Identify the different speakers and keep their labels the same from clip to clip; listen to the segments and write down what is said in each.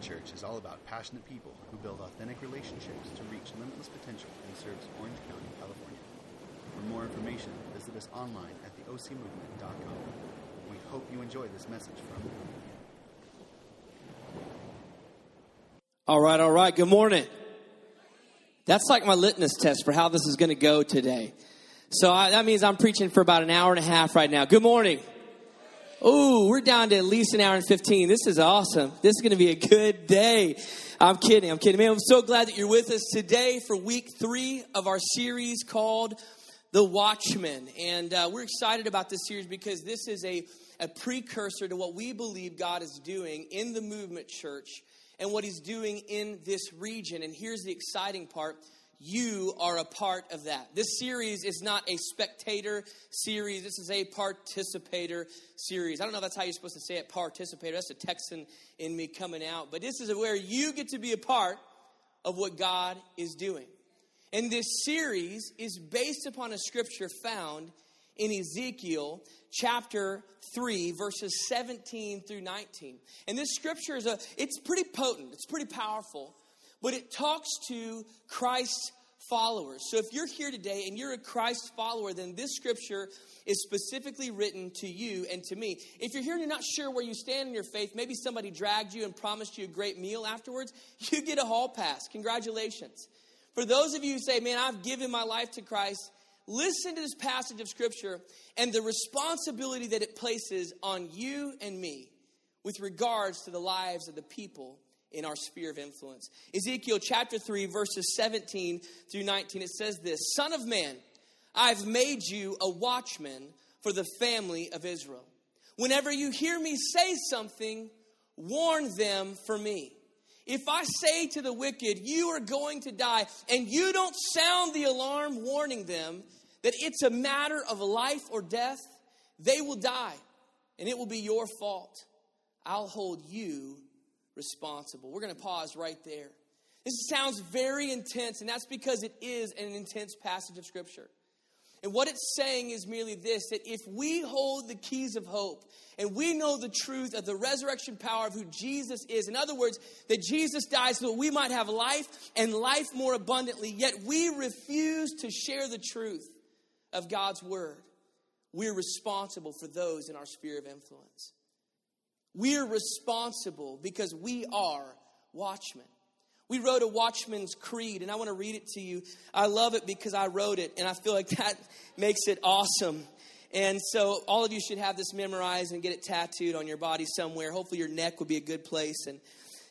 Speaker 1: Church is all about passionate people who build authentic relationships to reach limitless potential and serves Orange County, California. For more information, visit us online at theocmovement.com. We hope you enjoy this message from.
Speaker 2: All right, all right. Good morning. That's like my litmus test for how this is going to go today. So I, that means I'm preaching for about an hour and a half right now. Good morning. Oh, we're down to at least an hour and 15. This is awesome. This is going to be a good day. I'm kidding. I'm kidding. Man, I'm so glad that you're with us today for week three of our series called The Watchman. And uh, we're excited about this series because this is a, a precursor to what we believe God is doing in the movement church and what he's doing in this region. And here's the exciting part you are a part of that. This series is not a spectator series. This is a participator series. I don't know if that's how you're supposed to say it, participator. That's a Texan in me coming out. But this is where you get to be a part of what God is doing. And this series is based upon a scripture found in Ezekiel chapter 3 verses 17 through 19. And this scripture is a it's pretty potent. It's pretty powerful but it talks to Christ's followers. So if you're here today and you're a Christ follower, then this scripture is specifically written to you and to me. If you're here and you're not sure where you stand in your faith, maybe somebody dragged you and promised you a great meal afterwards, you get a hall pass. Congratulations. For those of you who say, man, I've given my life to Christ, listen to this passage of scripture and the responsibility that it places on you and me with regards to the lives of the people in our sphere of influence. Ezekiel chapter 3, verses 17 through 19, it says this Son of man, I've made you a watchman for the family of Israel. Whenever you hear me say something, warn them for me. If I say to the wicked, You are going to die, and you don't sound the alarm warning them that it's a matter of life or death, they will die, and it will be your fault. I'll hold you responsible. We're going to pause right there. This sounds very intense, and that's because it is an intense passage of Scripture. And what it's saying is merely this that if we hold the keys of hope and we know the truth of the resurrection power of who Jesus is, in other words, that Jesus died so that we might have life and life more abundantly, yet we refuse to share the truth of God's word, we're responsible for those in our sphere of influence. We're responsible because we are watchmen. We wrote a watchman's creed, and I want to read it to you. I love it because I wrote it, and I feel like that makes it awesome. And so, all of you should have this memorized and get it tattooed on your body somewhere. Hopefully, your neck would be a good place. And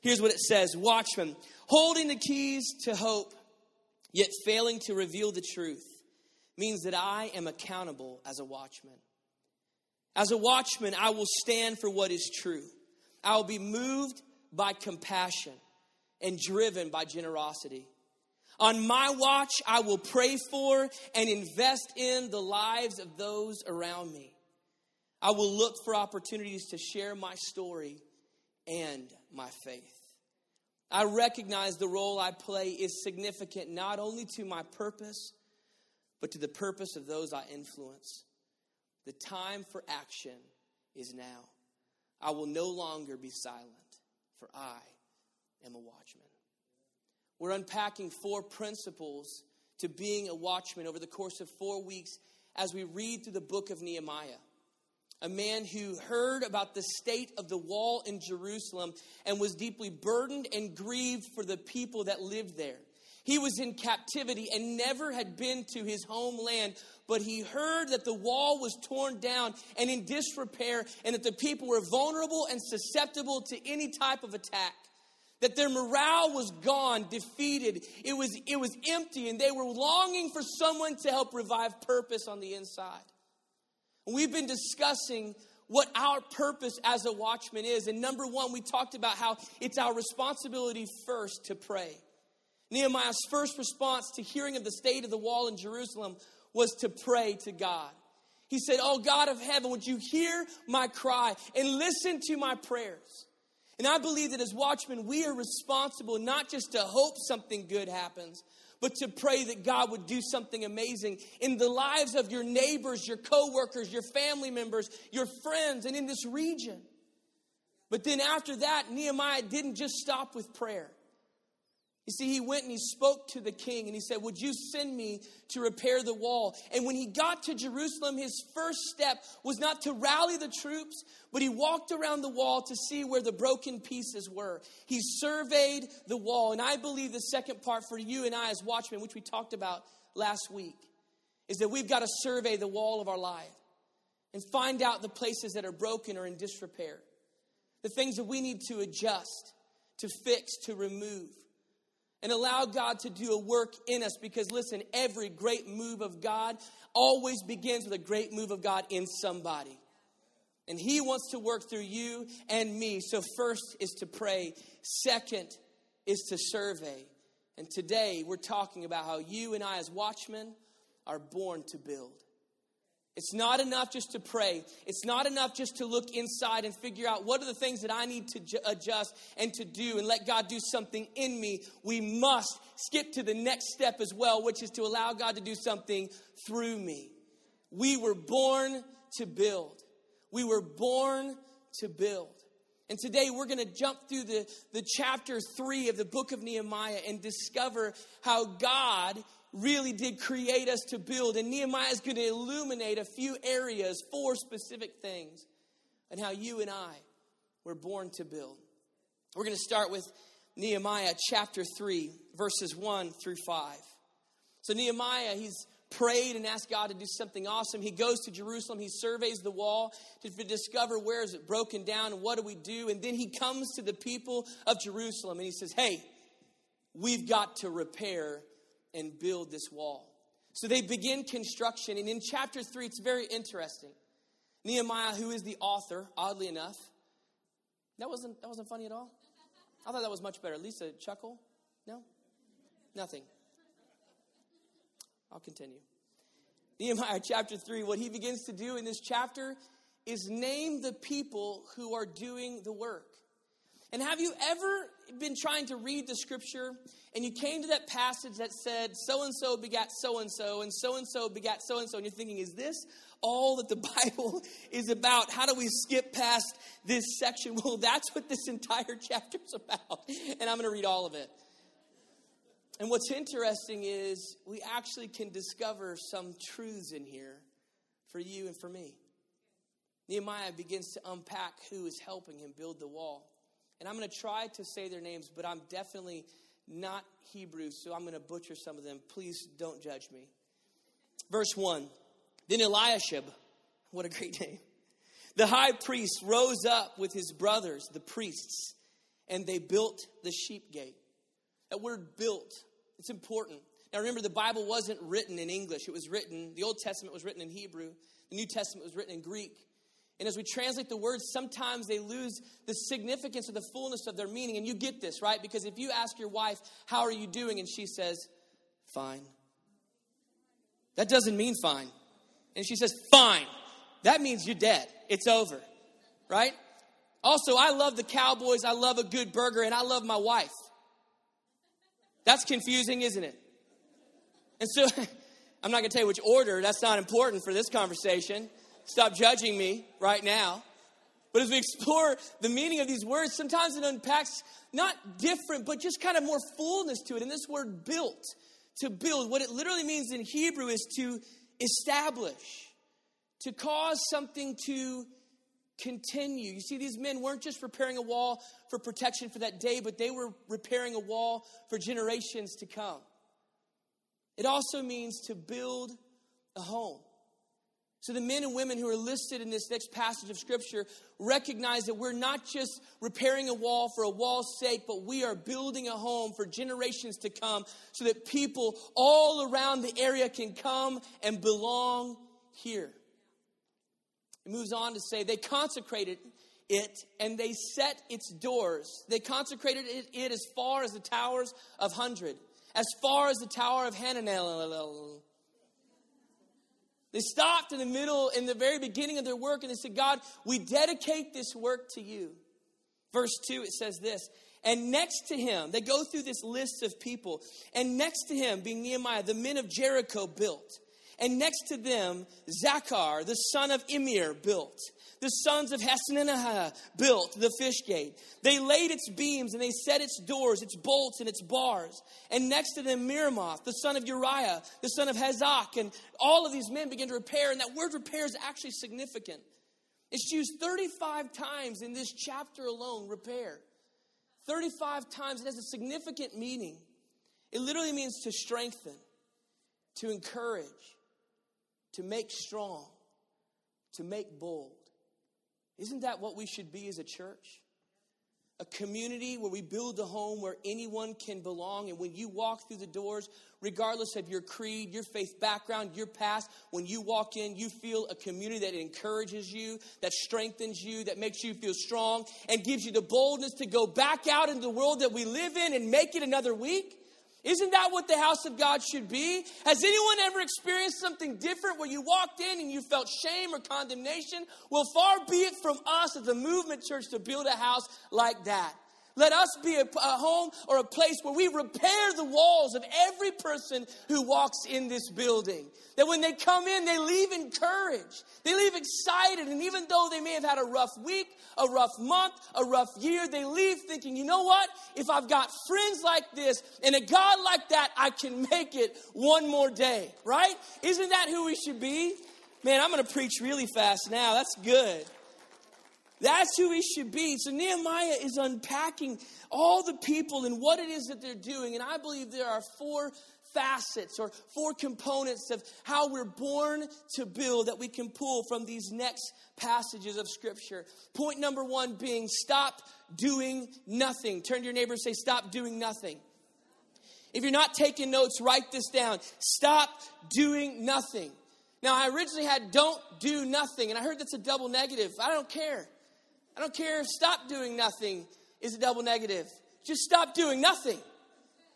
Speaker 2: here's what it says Watchman, holding the keys to hope, yet failing to reveal the truth, means that I am accountable as a watchman. As a watchman, I will stand for what is true. I will be moved by compassion and driven by generosity. On my watch, I will pray for and invest in the lives of those around me. I will look for opportunities to share my story and my faith. I recognize the role I play is significant not only to my purpose, but to the purpose of those I influence. The time for action is now. I will no longer be silent, for I am a watchman. We're unpacking four principles to being a watchman over the course of four weeks as we read through the book of Nehemiah. A man who heard about the state of the wall in Jerusalem and was deeply burdened and grieved for the people that lived there. He was in captivity and never had been to his homeland, but he heard that the wall was torn down and in disrepair, and that the people were vulnerable and susceptible to any type of attack. That their morale was gone, defeated. It was, it was empty, and they were longing for someone to help revive purpose on the inside. We've been discussing what our purpose as a watchman is. And number one, we talked about how it's our responsibility first to pray. Nehemiah's first response to hearing of the state of the wall in Jerusalem was to pray to God. He said, Oh God of heaven, would you hear my cry and listen to my prayers? And I believe that as watchmen, we are responsible not just to hope something good happens, but to pray that God would do something amazing in the lives of your neighbors, your coworkers, your family members, your friends, and in this region. But then after that, Nehemiah didn't just stop with prayer. You see, he went and he spoke to the king and he said, Would you send me to repair the wall? And when he got to Jerusalem, his first step was not to rally the troops, but he walked around the wall to see where the broken pieces were. He surveyed the wall. And I believe the second part for you and I as watchmen, which we talked about last week, is that we've got to survey the wall of our life and find out the places that are broken or in disrepair, the things that we need to adjust, to fix, to remove and allow God to do a work in us because listen, every great move of God always begins with a great move of God in somebody. And He wants to work through you and me. So, first is to pray, second is to survey. And today we're talking about how you and I, as watchmen, are born to build. It's not enough just to pray. It's not enough just to look inside and figure out what are the things that I need to ju- adjust and to do and let God do something in me. We must skip to the next step as well, which is to allow God to do something through me. We were born to build. We were born to build. And today we're going to jump through the, the chapter three of the book of Nehemiah and discover how God really did create us to build. And Nehemiah is going to illuminate a few areas, four specific things, and how you and I were born to build. We're going to start with Nehemiah chapter 3, verses 1 through 5. So, Nehemiah, he's prayed and asked God to do something awesome. He goes to Jerusalem, he surveys the wall to discover where is it broken down and what do we do. And then he comes to the people of Jerusalem and he says, Hey, we've got to repair and build this wall. So they begin construction, and in chapter 3, it's very interesting. Nehemiah, who is the author, oddly enough, that wasn't, that wasn't funny at all? I thought that was much better. Lisa, chuckle? No? Nothing. I'll continue. Nehemiah chapter 3, what he begins to do in this chapter is name the people who are doing the work. And have you ever been trying to read the scripture and you came to that passage that said, so and so begat so and so, and so and so begat so and so, and you're thinking, is this all that the Bible is about? How do we skip past this section? Well, that's what this entire chapter is about. And I'm going to read all of it. And what's interesting is we actually can discover some truths in here for you and for me. Nehemiah begins to unpack who is helping him build the wall. And I'm going to try to say their names, but I'm definitely not Hebrew, so I'm going to butcher some of them. Please don't judge me. Verse 1 Then Eliashib, what a great name, the high priest rose up with his brothers, the priests, and they built the sheep gate. That word built, it's important. Now remember, the Bible wasn't written in English, it was written, the Old Testament was written in Hebrew, the New Testament was written in Greek. And as we translate the words, sometimes they lose the significance or the fullness of their meaning. And you get this, right? Because if you ask your wife, How are you doing? and she says, Fine. That doesn't mean fine. And she says, Fine. That means you're dead. It's over, right? Also, I love the Cowboys. I love a good burger, and I love my wife. That's confusing, isn't it? And so, I'm not going to tell you which order. That's not important for this conversation. Stop judging me right now. But as we explore the meaning of these words, sometimes it unpacks not different, but just kind of more fullness to it. And this word built, to build, what it literally means in Hebrew is to establish, to cause something to continue. You see, these men weren't just repairing a wall for protection for that day, but they were repairing a wall for generations to come. It also means to build a home. So, the men and women who are listed in this next passage of Scripture recognize that we're not just repairing a wall for a wall's sake, but we are building a home for generations to come so that people all around the area can come and belong here. It moves on to say they consecrated it and they set its doors. They consecrated it, it as far as the towers of Hundred, as far as the tower of Hananel they stopped in the middle, in the very beginning of their work, and they said, God, we dedicate this work to you. Verse 2, it says this. And next to him, they go through this list of people. And next to him, being Nehemiah, the men of Jericho built. And next to them, Zachar, the son of Emir, built. The sons of Hassenaah built the fish gate. They laid its beams and they set its doors, its bolts, and its bars. And next to them, Meremoth, the son of Uriah, the son of Hazak. And all of these men began to repair. And that word repair is actually significant. It's used 35 times in this chapter alone, repair. 35 times. It has a significant meaning. It literally means to strengthen, to encourage, to make strong, to make bold. Isn't that what we should be as a church? A community where we build a home where anyone can belong. And when you walk through the doors, regardless of your creed, your faith background, your past, when you walk in, you feel a community that encourages you, that strengthens you, that makes you feel strong, and gives you the boldness to go back out into the world that we live in and make it another week. Isn't that what the house of God should be? Has anyone ever experienced something different where you walked in and you felt shame or condemnation? Well, far be it from us as a movement church to build a house like that. Let us be a, a, home or a place where we repair the walls of every person who walks in this building. That when they come in, they leave encouraged. They leave excited. And even though they may have had a rough week, a rough month, a rough year, they leave thinking, you know what? If I've got friends like this and a God like that, I can make it one more day, right? Isn't that who we should be? Man, I'm going to preach really fast now. That's good. That's who we should be. So Nehemiah is unpacking all the people and what it is that they're doing. And I believe there are four facets or four components of how we're born to build that we can pull from these next passages of Scripture. Point number one being stop doing nothing. Turn to your neighbor and say, Stop doing nothing. If you're not taking notes, write this down. Stop doing nothing. Now, I originally had don't do nothing, and I heard that's a double negative. I don't care. I don't care if stop doing nothing is a double negative. Just stop doing nothing.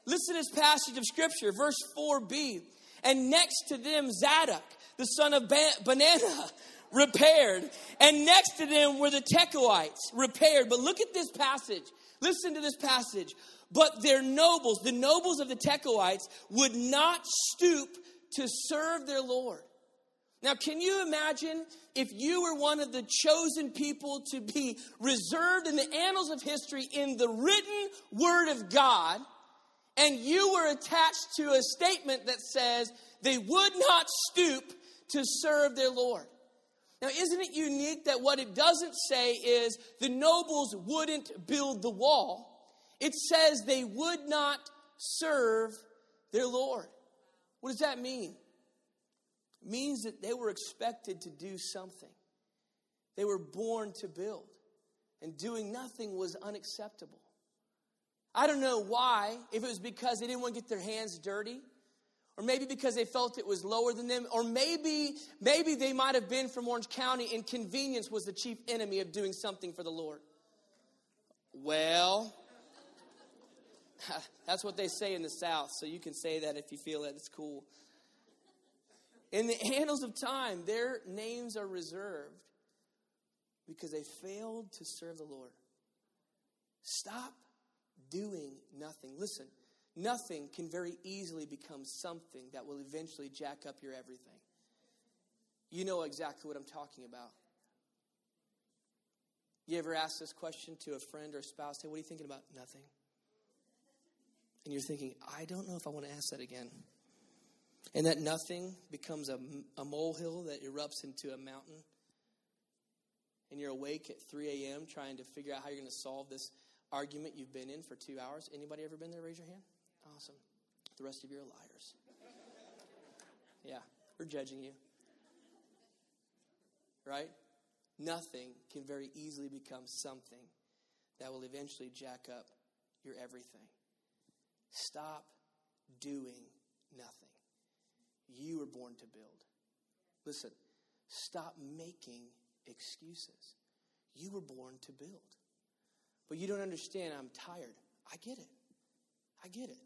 Speaker 2: Listen to this passage of scripture, verse 4b. And next to them, Zadok, the son of Banana, repaired. And next to them were the Tekoites, repaired. But look at this passage. Listen to this passage. But their nobles, the nobles of the Tekoites, would not stoop to serve their Lord. Now, can you imagine if you were one of the chosen people to be reserved in the annals of history in the written word of God, and you were attached to a statement that says they would not stoop to serve their Lord? Now, isn't it unique that what it doesn't say is the nobles wouldn't build the wall? It says they would not serve their Lord. What does that mean? Means that they were expected to do something. They were born to build, and doing nothing was unacceptable. I don't know why, if it was because they didn't want to get their hands dirty, or maybe because they felt it was lower than them, or maybe maybe they might have been from Orange County and convenience was the chief enemy of doing something for the Lord. Well, that's what they say in the South, so you can say that if you feel that it's cool. In the annals of time, their names are reserved because they failed to serve the Lord. Stop doing nothing. Listen, nothing can very easily become something that will eventually jack up your everything. You know exactly what I'm talking about. You ever ask this question to a friend or a spouse? Hey, what are you thinking about? Nothing. And you're thinking, I don't know if I want to ask that again. And that nothing becomes a, a molehill that erupts into a mountain. And you're awake at 3 a.m. trying to figure out how you're going to solve this argument you've been in for two hours. Anybody ever been there? Raise your hand. Awesome. The rest of you are liars. Yeah, we're judging you. Right? Nothing can very easily become something that will eventually jack up your everything. Stop doing nothing. You were born to build. Listen, stop making excuses. You were born to build. But you don't understand, I'm tired. I get it. I get it.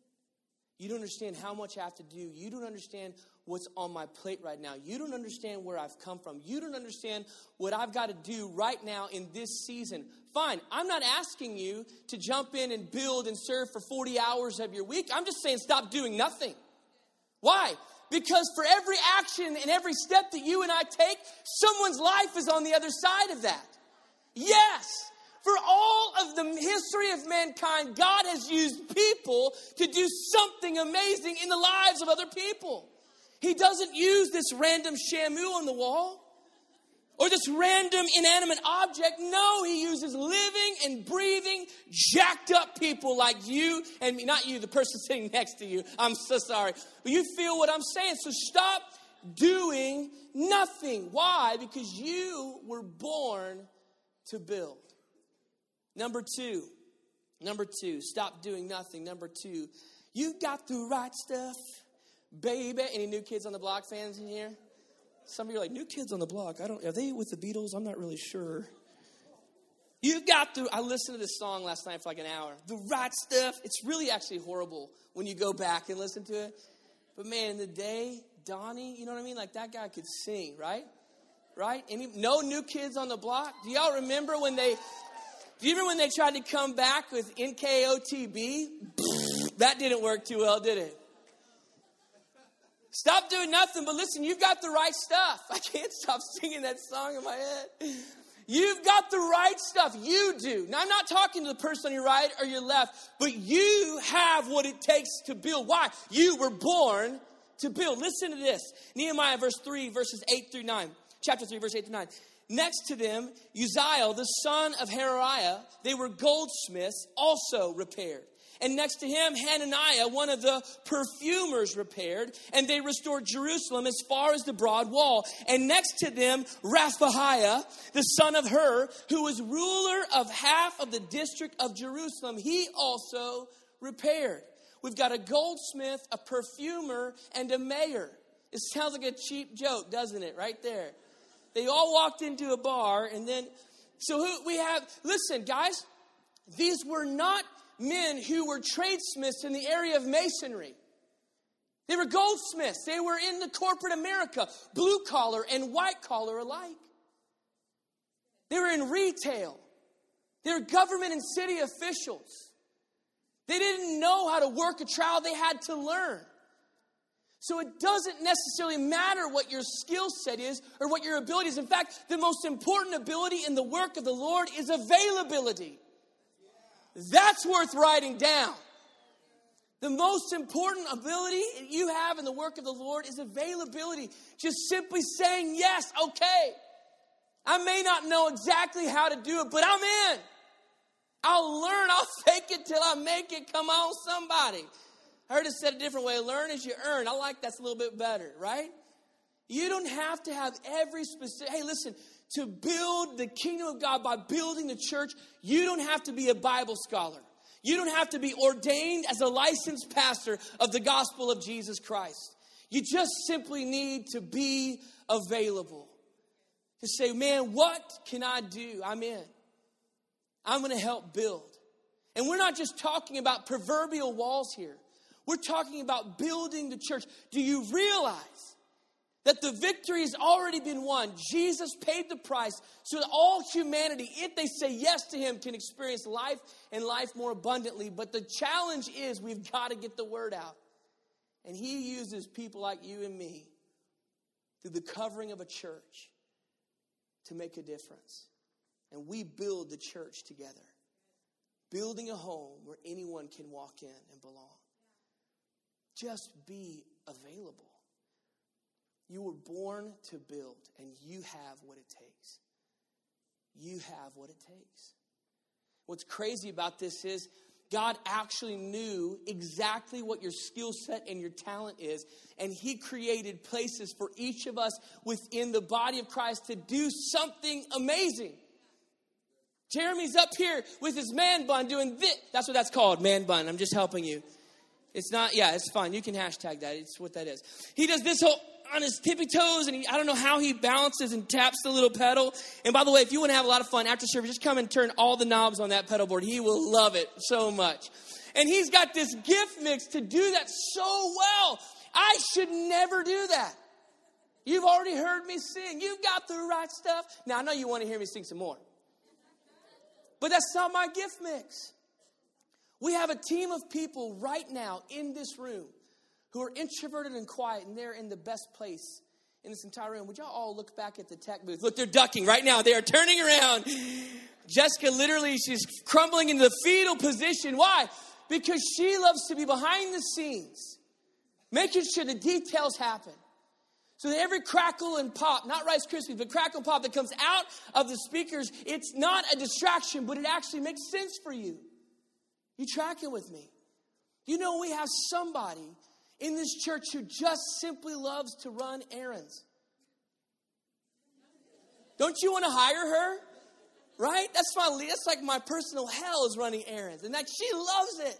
Speaker 2: You don't understand how much I have to do. You don't understand what's on my plate right now. You don't understand where I've come from. You don't understand what I've got to do right now in this season. Fine, I'm not asking you to jump in and build and serve for 40 hours of your week. I'm just saying stop doing nothing. Why? Because for every action and every step that you and I take, someone's life is on the other side of that. Yes. For all of the history of mankind, God has used people to do something amazing in the lives of other people. He doesn't use this random shamu on the wall or this random inanimate object. No, he uses living and breathing, jacked up people like you and me. Not you, the person sitting next to you. I'm so sorry. But you feel what I'm saying. So stop doing nothing. Why? Because you were born to build. Number two, number two, stop doing nothing. Number two, you've got the right stuff, baby. Any new kids on the block fans in here? Some of you are like, new kids on the block. I don't, are they with the Beatles? I'm not really sure. You've got to, I listened to this song last night for like an hour. The right stuff. It's really actually horrible when you go back and listen to it. But man, in the day, Donnie, you know what I mean? Like that guy could sing, right? Right? Any, no new kids on the block. Do y'all remember when they, do you remember when they tried to come back with NKOTB? that didn't work too well, did it? Stop doing nothing, but listen, you've got the right stuff. I can't stop singing that song in my head. You've got the right stuff. You do. Now, I'm not talking to the person on your right or your left, but you have what it takes to build. Why? You were born to build. Listen to this Nehemiah, verse 3, verses 8 through 9. Chapter 3, verse 8 through 9. Next to them, Uzziah, the son of Haraiah, they were goldsmiths, also repaired. And next to him, Hananiah, one of the perfumers, repaired, and they restored Jerusalem as far as the broad wall. And next to them, Rephaiah, the son of Hur, who was ruler of half of the district of Jerusalem, he also repaired. We've got a goldsmith, a perfumer, and a mayor. It sounds like a cheap joke, doesn't it? Right there. They all walked into a bar, and then, so who we have, listen, guys, these were not men who were tradesmiths in the area of masonry. They were goldsmiths. They were in the corporate America, blue collar and white collar alike. They were in retail. They were government and city officials. They didn't know how to work a trowel, they had to learn. So it doesn't necessarily matter what your skill set is or what your ability is. In fact, the most important ability in the work of the Lord is availability. That's worth writing down. The most important ability you have in the work of the Lord is availability. Just simply saying, yes, okay. I may not know exactly how to do it, but I'm in. I'll learn. I'll fake it till I make it. Come on, somebody. I heard it said a different way learn as you earn. I like that's a little bit better, right? You don't have to have every specific. Hey, listen, to build the kingdom of God by building the church, you don't have to be a Bible scholar. You don't have to be ordained as a licensed pastor of the gospel of Jesus Christ. You just simply need to be available. To say, man, what can I do? I'm in. I'm going to help build. And we're not just talking about proverbial walls here. We're talking about building the church. Do you realize that the victory has already been won. Jesus paid the price so that all humanity, if they say yes to Him, can experience life and life more abundantly. But the challenge is we've got to get the word out. And He uses people like you and me through the covering of a church to make a difference. And we build the church together, building a home where anyone can walk in and belong. Just be available. You were born to build, and you have what it takes. You have what it takes. What's crazy about this is God actually knew exactly what your skill set and your talent is, and He created places for each of us within the body of Christ to do something amazing. Jeremy's up here with his man bun doing this. That's what that's called, man bun. I'm just helping you. It's not, yeah, it's fine. You can hashtag that. It's what that is. He does this whole on his tippy toes and he, I don't know how he balances and taps the little pedal. And by the way, if you want to have a lot of fun after service, just come and turn all the knobs on that pedal board. He will love it so much. And he's got this gift mix to do that so well. I should never do that. You've already heard me sing. You've got the right stuff. Now, I know you want to hear me sing some more. But that's not my gift mix. We have a team of people right now in this room who are introverted and quiet, and they're in the best place in this entire room. Would y'all all look back at the tech booth? Look, they're ducking right now. They are turning around. Jessica literally, she's crumbling into the fetal position. Why? Because she loves to be behind the scenes, making sure the details happen. So that every crackle and pop, not Rice Krispies, but crackle pop that comes out of the speakers, it's not a distraction, but it actually makes sense for you. You tracking with me? You know, we have somebody in this church who just simply loves to run errands. Don't you want to hire her? Right? That's my that's like my personal hell is running errands. And that she loves it.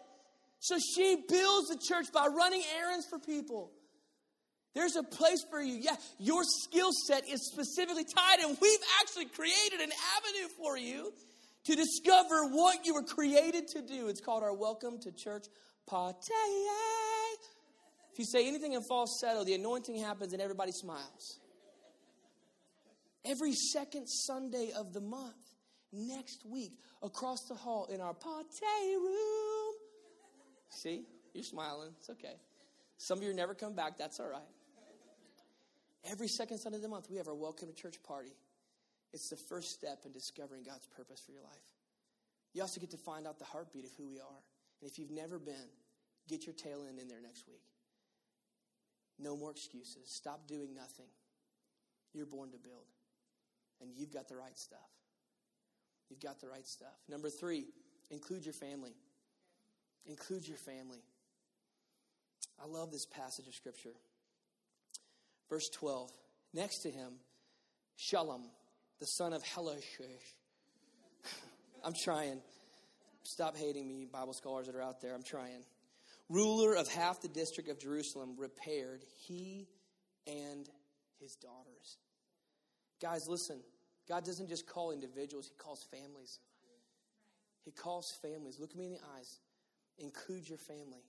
Speaker 2: So she builds the church by running errands for people. There's a place for you. Yeah, your skill set is specifically tied, and we've actually created an avenue for you to discover what you were created to do. It's called our Welcome to Church Party. If you say anything in falsetto, the anointing happens and everybody smiles. Every second Sunday of the month, next week, across the hall in our party room. See, you're smiling. It's okay. Some of you never come back. That's all right. Every second Sunday of the month, we have our Welcome to Church party. It's the first step in discovering God's purpose for your life. You also get to find out the heartbeat of who we are. And if you've never been, get your tail end in there next week. No more excuses. Stop doing nothing. You're born to build. And you've got the right stuff. You've got the right stuff. Number three, include your family. Include your family. I love this passage of Scripture. Verse 12. Next to him, Shalom, the son of Helashesh. I'm trying. Stop hating me, Bible scholars that are out there. I'm trying ruler of half the district of Jerusalem, repaired, he and his daughters. Guys, listen. God doesn't just call individuals, He calls families. He calls families. Look me in the eyes. Include your family.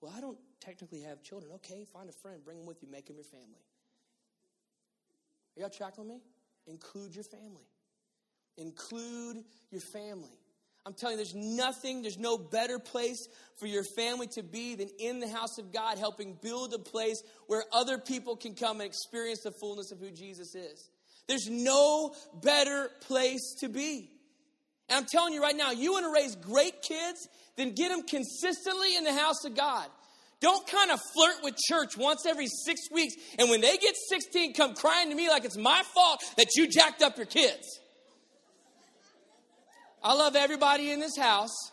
Speaker 2: Well, I don't technically have children. Okay, find a friend, bring them with you, make them your family. Are y'all tracking me? Include your family. Include your family. I'm telling you, there's nothing, there's no better place for your family to be than in the house of God, helping build a place where other people can come and experience the fullness of who Jesus is. There's no better place to be. And I'm telling you right now, you want to raise great kids, then get them consistently in the house of God. Don't kind of flirt with church once every six weeks, and when they get 16, come crying to me like it's my fault that you jacked up your kids. I love everybody in this house.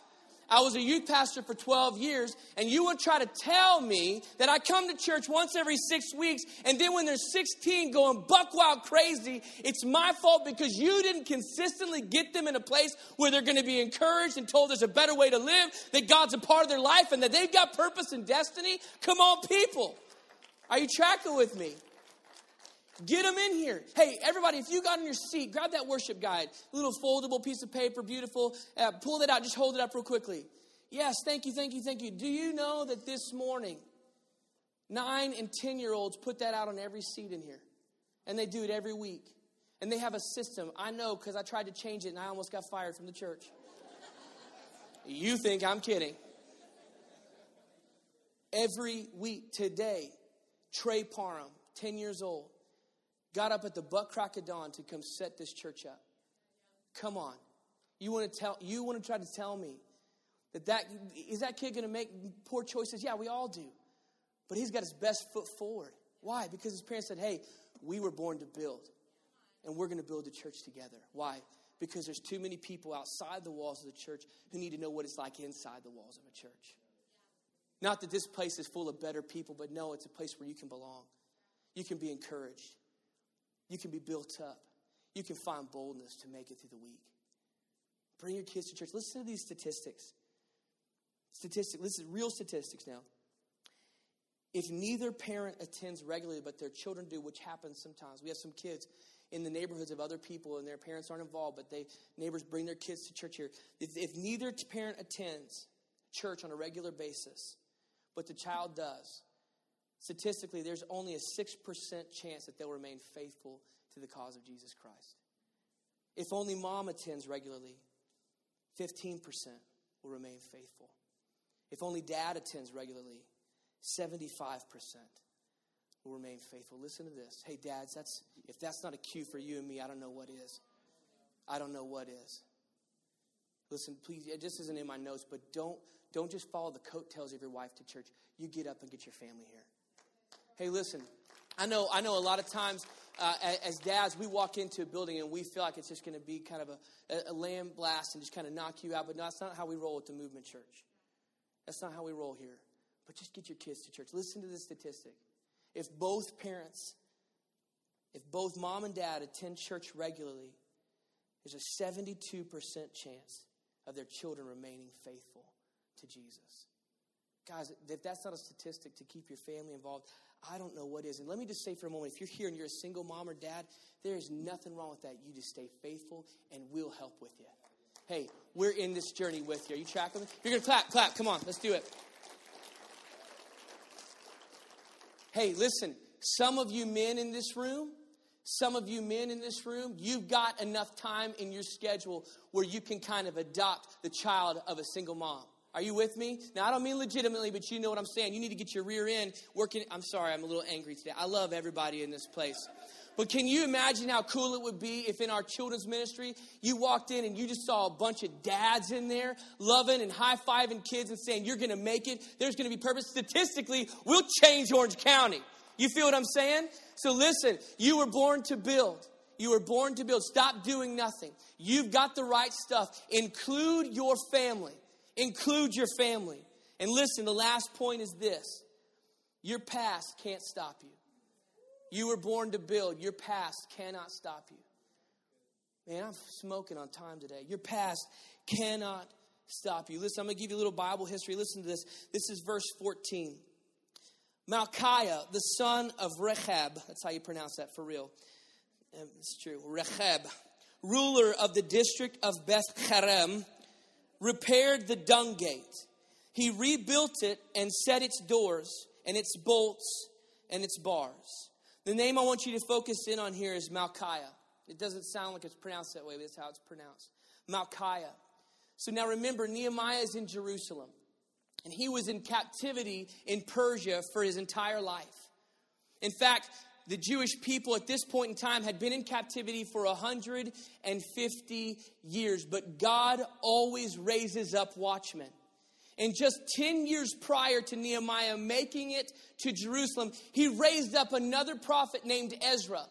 Speaker 2: I was a youth pastor for 12 years, and you would try to tell me that I come to church once every six weeks, and then when they're 16 going buck wild crazy, it's my fault because you didn't consistently get them in a place where they're going to be encouraged and told there's a better way to live, that God's a part of their life, and that they've got purpose and destiny. Come on, people. Are you tracking with me? Get them in here. Hey, everybody, if you got in your seat, grab that worship guide. Little foldable piece of paper, beautiful. Uh, pull that out, just hold it up real quickly. Yes, thank you, thank you, thank you. Do you know that this morning, nine and 10 year olds put that out on every seat in here? And they do it every week. And they have a system. I know because I tried to change it and I almost got fired from the church. you think I'm kidding. Every week, today, Trey Parham, 10 years old, got up at the butt crack of dawn to come set this church up. Come on. You want to tell you want to try to tell me that that is that kid going to make poor choices? Yeah, we all do. But he's got his best foot forward. Why? Because his parents said, "Hey, we were born to build. And we're going to build a church together." Why? Because there's too many people outside the walls of the church who need to know what it's like inside the walls of a church. Not that this place is full of better people, but no, it's a place where you can belong. You can be encouraged. You can be built up. You can find boldness to make it through the week. Bring your kids to church. Listen to these statistics. Statistics. Listen, real statistics now. If neither parent attends regularly, but their children do, which happens sometimes, we have some kids in the neighborhoods of other people and their parents aren't involved, but they neighbors bring their kids to church here. If, if neither parent attends church on a regular basis, but the child does, statistically, there's only a 6% chance that they'll remain faithful to the cause of Jesus Christ. If only mom attends regularly, 15% will remain faithful. If only dad attends regularly, 75% will remain faithful. Listen to this. Hey, dads, that's if that's not a cue for you and me, I don't know what is. I don't know what is. Listen, please, it just isn't in my notes, but don't don't just follow the coattails of your wife to church. You get up and get your family here. Hey, listen, I know I know a lot of times uh, as dads, we walk into a building and we feel like it's just going to be kind of a, a lamb blast and just kind of knock you out. But no, that's not how we roll at the movement church. That's not how we roll here. But just get your kids to church. Listen to this statistic. If both parents, if both mom and dad attend church regularly, there's a 72% chance of their children remaining faithful to Jesus. Guys, if that's not a statistic to keep your family involved, I don't know what is. And let me just say for a moment if you're here and you're a single mom or dad, there is nothing wrong with that. You just stay faithful and we'll help with you. Hey, we're in this journey with you. Are you tracking me? You're going to clap, clap. Come on, let's do it. Hey, listen, some of you men in this room, some of you men in this room, you've got enough time in your schedule where you can kind of adopt the child of a single mom. Are you with me? Now, I don't mean legitimately, but you know what I'm saying. You need to get your rear end working. I'm sorry, I'm a little angry today. I love everybody in this place. But can you imagine how cool it would be if in our children's ministry you walked in and you just saw a bunch of dads in there loving and high fiving kids and saying, You're going to make it. There's going to be purpose. Statistically, we'll change Orange County. You feel what I'm saying? So listen, you were born to build. You were born to build. Stop doing nothing. You've got the right stuff. Include your family. Include your family. And listen, the last point is this your past can't stop you. You were born to build, your past cannot stop you. Man, I'm smoking on time today. Your past cannot stop you. Listen, I'm going to give you a little Bible history. Listen to this. This is verse 14. Malchiah, the son of Rechab, that's how you pronounce that for real. Um, it's true. Rechab, ruler of the district of Beth Harem, repaired the dung gate. He rebuilt it and set its doors and its bolts and its bars. The name I want you to focus in on here is Malchiah. It doesn't sound like it's pronounced that way, but that's how it's pronounced. Malchiah. So now remember, Nehemiah is in Jerusalem, and he was in captivity in Persia for his entire life. In fact, the Jewish people at this point in time had been in captivity for 150 years, but God always raises up watchmen. And just 10 years prior to Nehemiah making it to Jerusalem, he raised up another prophet named Ezra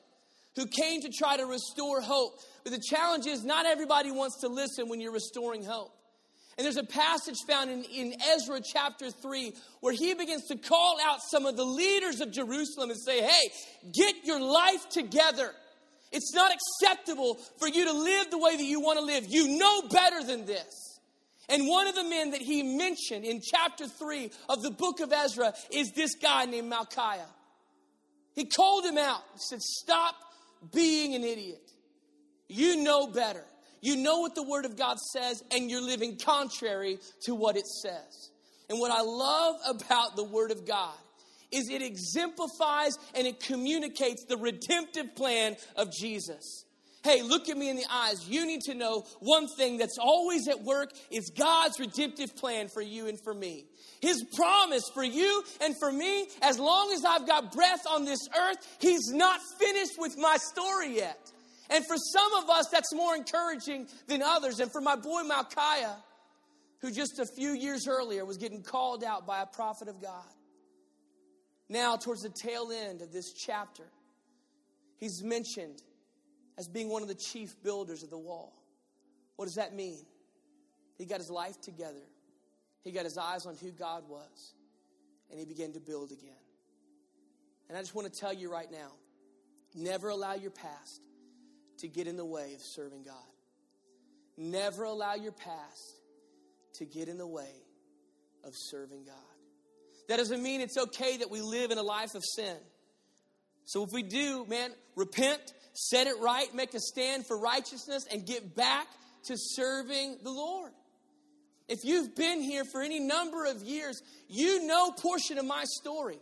Speaker 2: who came to try to restore hope. But the challenge is not everybody wants to listen when you're restoring hope. And there's a passage found in, in Ezra chapter 3 where he begins to call out some of the leaders of Jerusalem and say, hey, get your life together. It's not acceptable for you to live the way that you want to live. You know better than this. And one of the men that he mentioned in chapter 3 of the book of Ezra is this guy named Malchiah. He called him out and said, Stop being an idiot. You know better. You know what the Word of God says, and you're living contrary to what it says. And what I love about the Word of God is it exemplifies and it communicates the redemptive plan of Jesus. Hey, look at me in the eyes. You need to know one thing that's always at work is God's redemptive plan for you and for me. His promise for you and for me, as long as I've got breath on this earth, He's not finished with my story yet. And for some of us, that's more encouraging than others. And for my boy Malchiah, who just a few years earlier was getting called out by a prophet of God. Now, towards the tail end of this chapter, he's mentioned as being one of the chief builders of the wall. What does that mean? He got his life together, he got his eyes on who God was, and he began to build again. And I just want to tell you right now never allow your past to get in the way of serving God. Never allow your past to get in the way of serving God. That doesn't mean it's okay that we live in a life of sin. So if we do, man, repent, set it right, make a stand for righteousness, and get back to serving the Lord. If you've been here for any number of years, you know portion of my story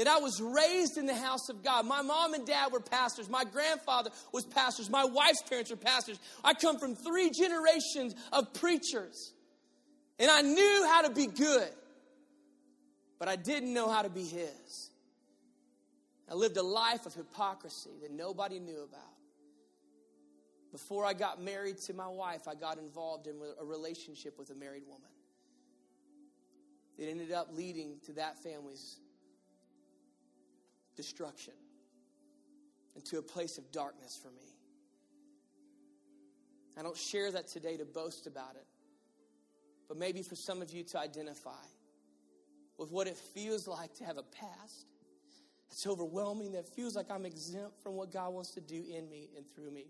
Speaker 2: that I was raised in the house of God. My mom and dad were pastors. My grandfather was pastors. My wife's parents were pastors. I come from three generations of preachers. And I knew how to be good. but I didn't know how to be His. I lived a life of hypocrisy that nobody knew about. Before I got married to my wife, I got involved in a relationship with a married woman. It ended up leading to that family's destruction and to a place of darkness for me. I don't share that today to boast about it, but maybe for some of you to identify with what it feels like to have a past that's overwhelming, that feels like I'm exempt from what God wants to do in me and through me.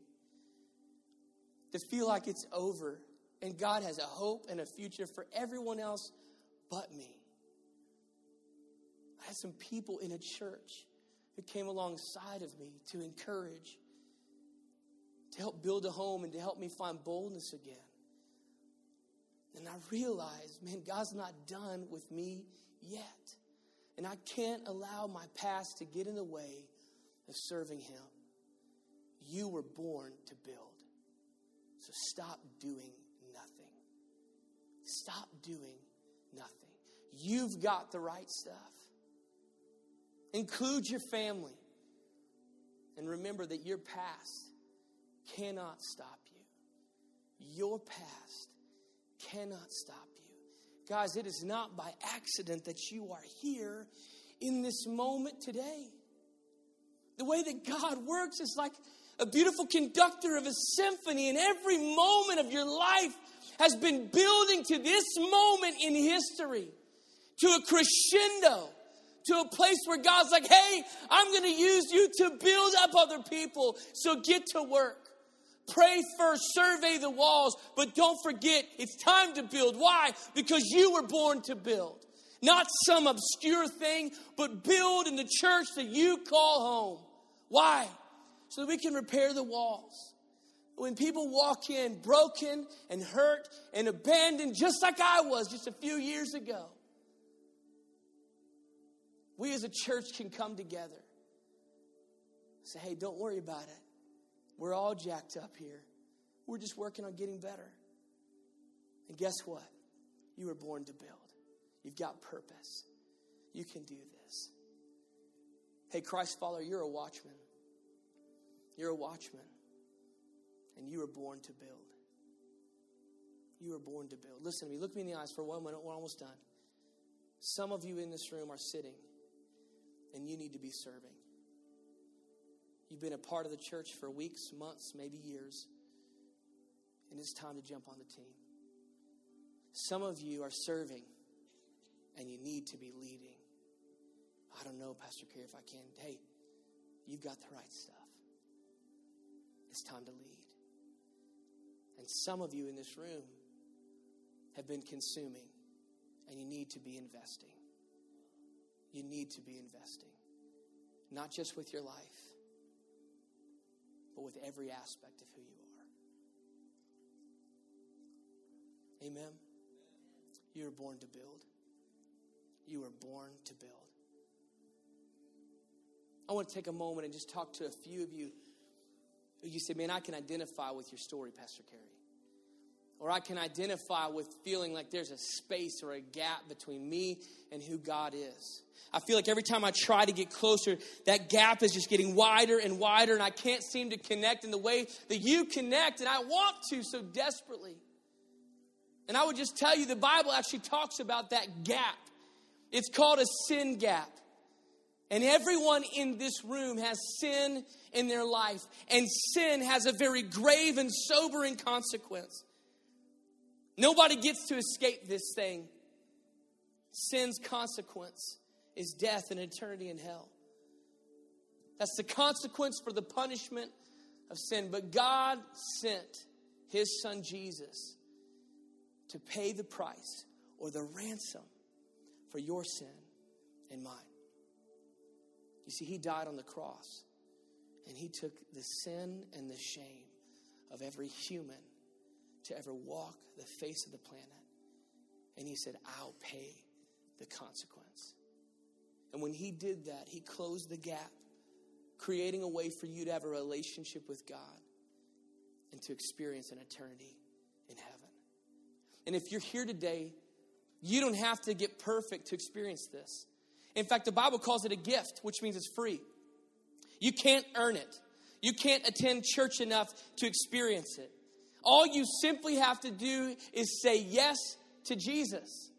Speaker 2: To feel like it's over and God has a hope and a future for everyone else but me. I had some people in a church who came alongside of me to encourage, to help build a home, and to help me find boldness again. And I realized, man, God's not done with me yet. And I can't allow my past to get in the way of serving Him. You were born to build. So stop doing nothing. Stop doing nothing. You've got the right stuff. Include your family. And remember that your past cannot stop you. Your past cannot stop you. Guys, it is not by accident that you are here in this moment today. The way that God works is like a beautiful conductor of a symphony, and every moment of your life has been building to this moment in history, to a crescendo to a place where God's like, hey, I'm going to use you to build up other people. So get to work. Pray first, survey the walls, but don't forget it's time to build. Why? Because you were born to build. Not some obscure thing, but build in the church that you call home. Why? So that we can repair the walls. When people walk in broken and hurt and abandoned, just like I was just a few years ago, we as a church can come together. Say, hey, don't worry about it. We're all jacked up here. We're just working on getting better. And guess what? You were born to build. You've got purpose. You can do this. Hey, Christ follower, you're a watchman. You're a watchman. And you were born to build. You were born to build. Listen to me. Look me in the eyes for one minute. We're almost done. Some of you in this room are sitting and you need to be serving. You've been a part of the church for weeks, months, maybe years, and it's time to jump on the team. Some of you are serving and you need to be leading. I don't know, Pastor Carey, if I can. Hey, you've got the right stuff. It's time to lead. And some of you in this room have been consuming, and you need to be investing you need to be investing. Not just with your life, but with every aspect of who you are. Amen. You were born to build. You were born to build. I want to take a moment and just talk to a few of you. You say, man, I can identify with your story, Pastor Carey or I can identify with feeling like there's a space or a gap between me and who God is. I feel like every time I try to get closer, that gap is just getting wider and wider, and I can't seem to connect in the way that you connect, and I want to so desperately. And I would just tell you the Bible actually talks about that gap. It's called a sin gap. And everyone in this room has sin in their life, and sin has a very grave and sobering consequence. Nobody gets to escape this thing. Sin's consequence is death and eternity in hell. That's the consequence for the punishment of sin. But God sent his son Jesus to pay the price or the ransom for your sin and mine. You see, he died on the cross and he took the sin and the shame of every human to ever walk the face of the planet. And he said, I'll pay the consequence. And when he did that, he closed the gap, creating a way for you to have a relationship with God and to experience an eternity in heaven. And if you're here today You don't have to get perfect to experience this. In fact, the Bible calls it a gift, which means it's free. You can't earn it. You can't attend church enough to experience it. All you simply have to do is say yes to Jesus.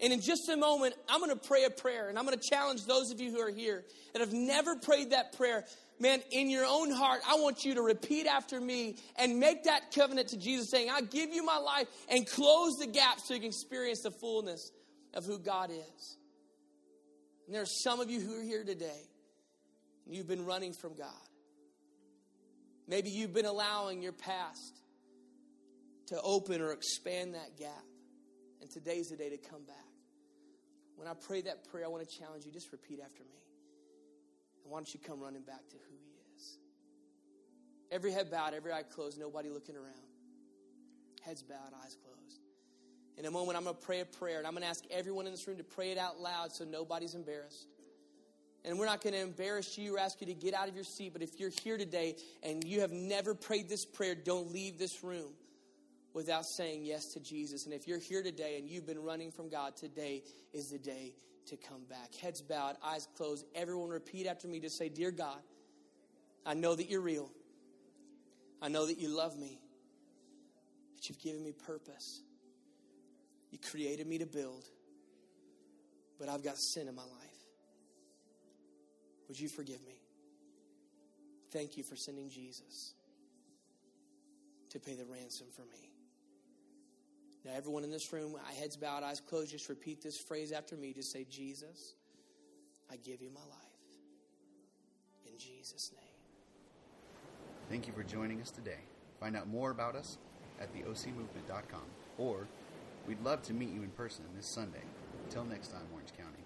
Speaker 2: And in just a moment, I'm going to pray a prayer, and I'm going to challenge those of you who are here that have never prayed that prayer. Man, in your own heart, I want you to repeat after me and make that covenant to Jesus, saying, I give you my life, and close the gap so you can experience the fullness of who God is. And there are some of you who are here today, and you've been running from God. Maybe you've been allowing your past to open or expand that gap. And today's the day to come back. When I pray that prayer, I want to challenge you just repeat after me. And why don't you come running back to who He is? Every head bowed, every eye closed, nobody looking around. Heads bowed, eyes closed. In a moment, I'm going to pray a prayer, and I'm going to ask everyone in this room to pray it out loud so nobody's embarrassed. And we're not going to embarrass you or ask you to get out of your seat, but if you're here today and you have never prayed this prayer, don't leave this room without saying yes to Jesus. And if you're here today and you've been running from God, today is the day to come back. Heads bowed, eyes closed. Everyone repeat after me to say, Dear God, I know that you're real. I know that you love me, that you've given me purpose. You created me to build, but I've got sin in my life. Would you forgive me? Thank you for sending Jesus to pay the ransom for me. Now, everyone in this room, heads bowed, eyes closed, just repeat this phrase after me. Just say, Jesus, I give you my life. In Jesus' name.
Speaker 1: Thank you for joining us today. Find out more about us at theocmovement.com or we'd love to meet you in person this Sunday. Until next time, Orange County.